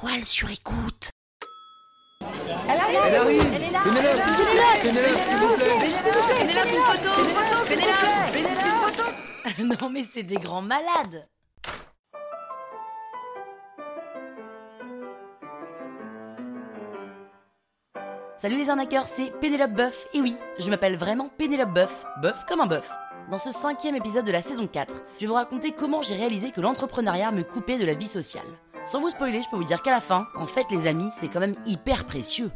étoile sur écoute. Elle arrive Elle arrive Elle est là Pénélope, Pénélope Pénélope, s'il vous plaît Pénélope, une photo Une photo Pénélope Pénélope, une photo non mais c'est des grands malades. Salut les arnaqueurs, c'est Pénélope Boeuf. Et oui, je m'appelle vraiment Pénélope Boeuf, Boeuf comme un bœuf. Dans ce cinquième épisode de la saison 4, je vais vous raconter comment j'ai réalisé que l'entrepreneuriat me coupait de la vie sociale. Sans vous spoiler, je peux vous dire qu'à la fin, en fait les amis, c'est quand même hyper précieux.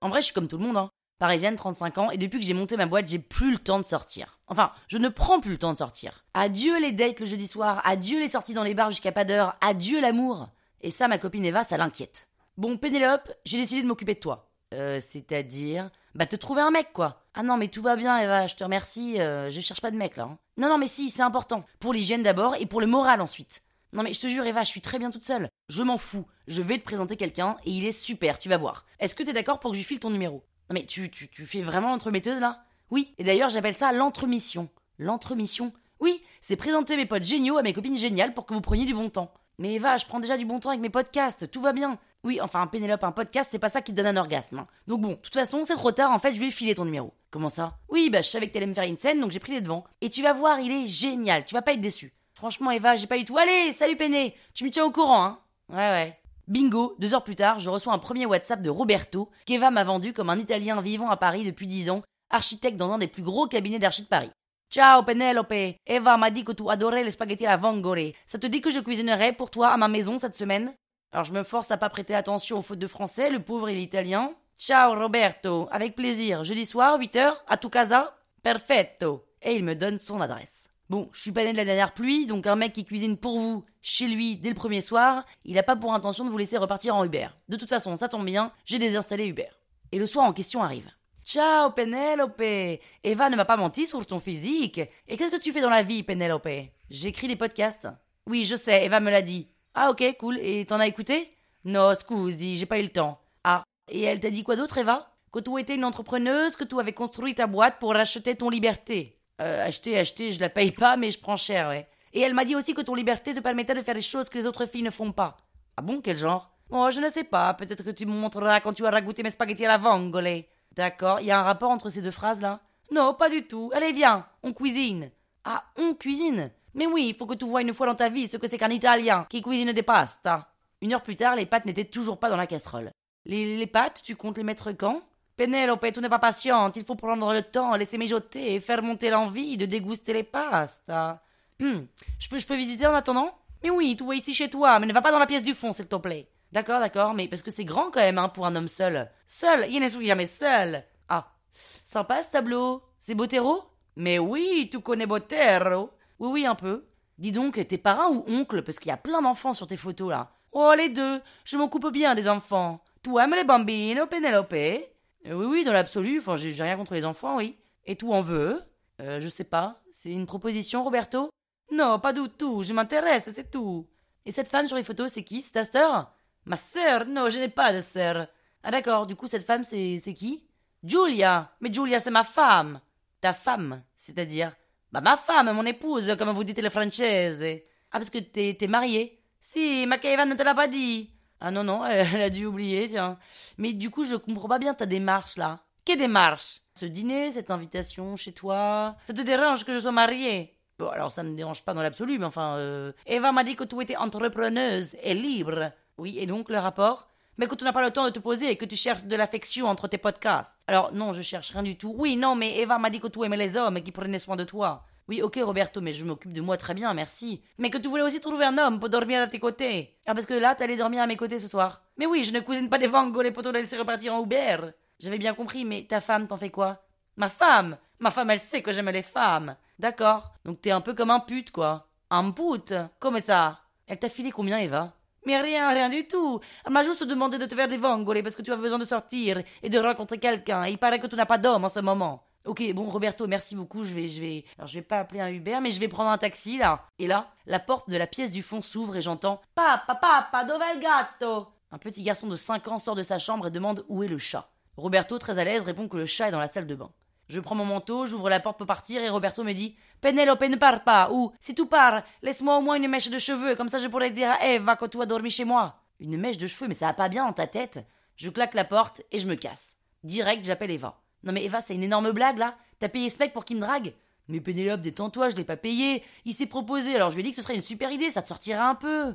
En vrai, je suis comme tout le monde, hein. Parisienne, 35 ans, et depuis que j'ai monté ma boîte, j'ai plus le temps de sortir. Enfin, je ne prends plus le temps de sortir. Adieu les dates le jeudi soir, adieu les sorties dans les bars jusqu'à pas d'heure, adieu l'amour. Et ça, ma copine Eva, ça l'inquiète. Bon, Pénélope, j'ai décidé de m'occuper de toi. Euh, c'est-à-dire Bah, te trouver un mec, quoi. Ah non, mais tout va bien, Eva, je te remercie, euh, je cherche pas de mec, là. hein. Non, non, mais si, c'est important. Pour l'hygiène d'abord, et pour le moral ensuite. Non, mais je te jure, Eva, je suis très bien toute seule. Je m'en fous. Je vais te présenter quelqu'un, et il est super, tu vas voir. Est-ce que t'es d'accord pour que je lui file ton numéro? Non, mais tu, tu, fais vraiment l'entremetteuse, là? Oui, et d'ailleurs, j'appelle ça l'entremission. L'entremission Oui, c'est présenter mes potes géniaux à mes copines géniales pour que vous preniez du bon temps. Mais Eva, je prends déjà du bon temps avec mes podcasts, tout va bien. Oui, enfin, Pénélope, un podcast, c'est pas ça qui te donne un orgasme. hein. Donc bon, de toute façon, c'est trop tard, en fait, je lui ai filé ton numéro. Comment ça? Oui, bah, je savais que t'allais me faire une scène, donc j'ai pris les devants. Et tu vas voir, il est génial, tu vas pas être déçu. Franchement, Eva, j'ai pas eu tout. Allez, salut Péné, tu me tiens au courant, hein Ouais, ouais. Bingo, deux heures plus tard, je reçois un premier WhatsApp de Roberto, qu'Eva m'a vendu comme un Italien vivant à Paris depuis 10 ans, architecte dans un des plus gros cabinets d'archi de Paris. Ciao Penelope, Eva m'a dit que tu adorais les spaghettis à la vongole. Ça te dit que je cuisinerai pour toi à ma maison cette semaine? Alors je me force à pas prêter attention aux fautes de français, le pauvre il est italien. Ciao Roberto, avec plaisir, jeudi soir, 8h, à tu casa? Perfetto. Et il me donne son adresse. Bon, je suis pas né de la dernière pluie, donc un mec qui cuisine pour vous, chez lui, dès le premier soir, il a pas pour intention de vous laisser repartir en Uber. De toute façon, ça tombe bien, j'ai désinstallé Uber. Et le soir en question arrive. Ciao Penelope Eva ne m'a pas menti sur ton physique. Et qu'est-ce que tu fais dans la vie, Penelope? J'écris des podcasts. Oui, je sais, Eva me l'a dit. Ah ok, cool. Et t'en as écouté? Non, scusi, j'ai pas eu le temps. Ah, et elle t'a dit quoi d'autre, Eva? Que tu étais une entrepreneuse, que tu avais construit ta boîte pour racheter ton liberté. Euh, acheter, acheter, je la paye pas, mais je prends cher, ouais. Et elle m'a dit aussi que ton liberté te permettait de faire des choses que les autres filles ne font pas. Ah bon, quel genre? Oh, je ne sais pas, peut-être que tu me montreras quand tu auras goûté mes spaghettis à la vongole. D'accord, il y a un rapport entre ces deux phrases-là? Non, pas du tout. Allez, viens, on cuisine. Ah, on cuisine? Mais oui, il faut que tu vois une fois dans ta vie ce que c'est qu'un Italien qui cuisine des pastas. Une heure plus tard, les pâtes n'étaient toujours pas dans la casserole. Les, les pâtes, tu comptes les mettre quand? Pénélope, tu n'es pas patiente, il faut prendre le temps, laisser mijoter et faire monter l'envie de déguster les pastas. Hum, je peux, je peux visiter en attendant? Mais oui, tout est ici chez toi, mais ne va pas dans la pièce du fond, s'il te plaît. D'accord, d'accord, mais parce que c'est grand quand même, hein, pour un homme seul. Seul Il ne suis jamais seul Ah, sympa ce tableau. C'est Botero? Mais oui, tu connais Botero Oui, oui, un peu. Dis donc, t'es parrain ou oncle Parce qu'il y a plein d'enfants sur tes photos, là. Oh, les deux Je m'occupe bien des enfants. Tu aimes les bambines, Penelope Euh, Oui, oui, dans l'absolu, enfin, j'ai rien contre les enfants, oui. Et tu en veux Euh, je sais pas. C'est une proposition, Roberto? Non, pas du tout, je m'intéresse, c'est tout. Et cette femme sur les photos, c'est qui? C'est ta sœur? Ma sœur? Non, je n'ai pas de sœur. Ah d'accord, du coup, cette femme, c'est qui? Giulia Mais Giulia, c'est ma femme Ta femme, c'est-à-dire? Bah, ma femme, mon épouse, comme vous dites les françaises. Ah, parce que t'es mariée? Si, ma Keva ne te l'a pas dit. Ah non, non, elle a dû oublier, tiens. Mais du coup, je comprends pas bien ta démarche, là. Quelle démarche Ce dîner, cette invitation chez toi Ça te dérange que je sois mariée? Bon, alors ça me dérange pas dans l'absolu, mais enfin... euh, Eva m'a dit que tu étais entrepreneuse et libre. Oui, et donc le rapport? Mais que tu n'as pas le temps de te poser et que tu cherches de l'affection entre tes podcasts. Alors non, je cherche rien du tout. Oui, non, mais Eva m'a dit que tu aimais les hommes et qui prenaient soin de toi. Oui, ok, Roberto, mais je m'occupe de moi très bien, merci. Mais que tu voulais aussi trouver un homme pour dormir à tes côtés. Ah, parce que là, t'allais dormir à mes côtés ce soir. Mais oui, je ne cuisine pas des vongole pour te laisser repartir en Uber. J'avais bien compris, mais ta femme t'en fait quoi? Ma femme? Ma femme, elle sait que j'aime les femmes. D'accord. Donc t'es un peu comme un pute, quoi. Un pute Comme ça Elle t'a filé combien, Eva? Mais rien, rien du tout. Elle m'a juste demandé de te faire des vongole parce que tu as besoin de sortir et de rencontrer quelqu'un. Il paraît que tu n'as pas d'homme en ce moment. Ok, bon, Roberto, merci beaucoup. Je vais, je vais, je vais pas appeler un Uber, mais je vais prendre un taxi là. Et là, la porte de la pièce du fond s'ouvre et j'entends Papa, papa, dove il gatto? Un petit garçon de 5 ans sort de sa chambre et demande où est le chat. Roberto, très à l'aise, répond que le chat est dans la salle de bain. Je prends mon manteau, j'ouvre la porte pour partir et Roberto me dit Penelope, ne pars pas. Ou, si tu pars, laisse-moi au moins une mèche de cheveux, comme ça je pourrais dire à Eva que tu as dormi chez moi. Une mèche de cheveux, mais ça va pas bien dans ta tête Je claque la porte et je me casse. Direct, j'appelle Eva. Non mais Eva, c'est une énorme blague là T'as payé ce mec pour qu'il me drague Mais Pénélope, détends-toi, je l'ai pas payé. Il s'est proposé, alors je lui ai dit que ce serait une super idée, ça te sortirait un peu.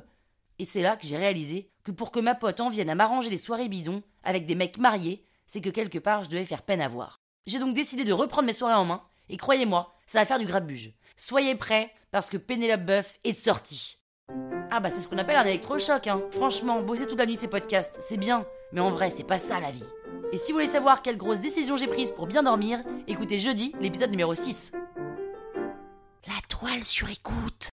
Et c'est là que j'ai réalisé que pour que ma pote en vienne à m'arranger les soirées bidons avec des mecs mariés, c'est que quelque part je devais faire peine à voir. J'ai donc décidé de reprendre mes soirées en main, et croyez-moi, ça va faire du grabuge. Soyez prêts, parce que Pénélope Buff est sortie. Ah bah c'est ce qu'on appelle un électrochoc, hein. Franchement, bosser toute la nuit ces podcasts, c'est bien, mais en vrai, c'est pas ça la vie. Et si vous voulez savoir quelle grosse décision j'ai prise pour bien dormir, écoutez jeudi l'épisode numéro 6. La toile sur écoute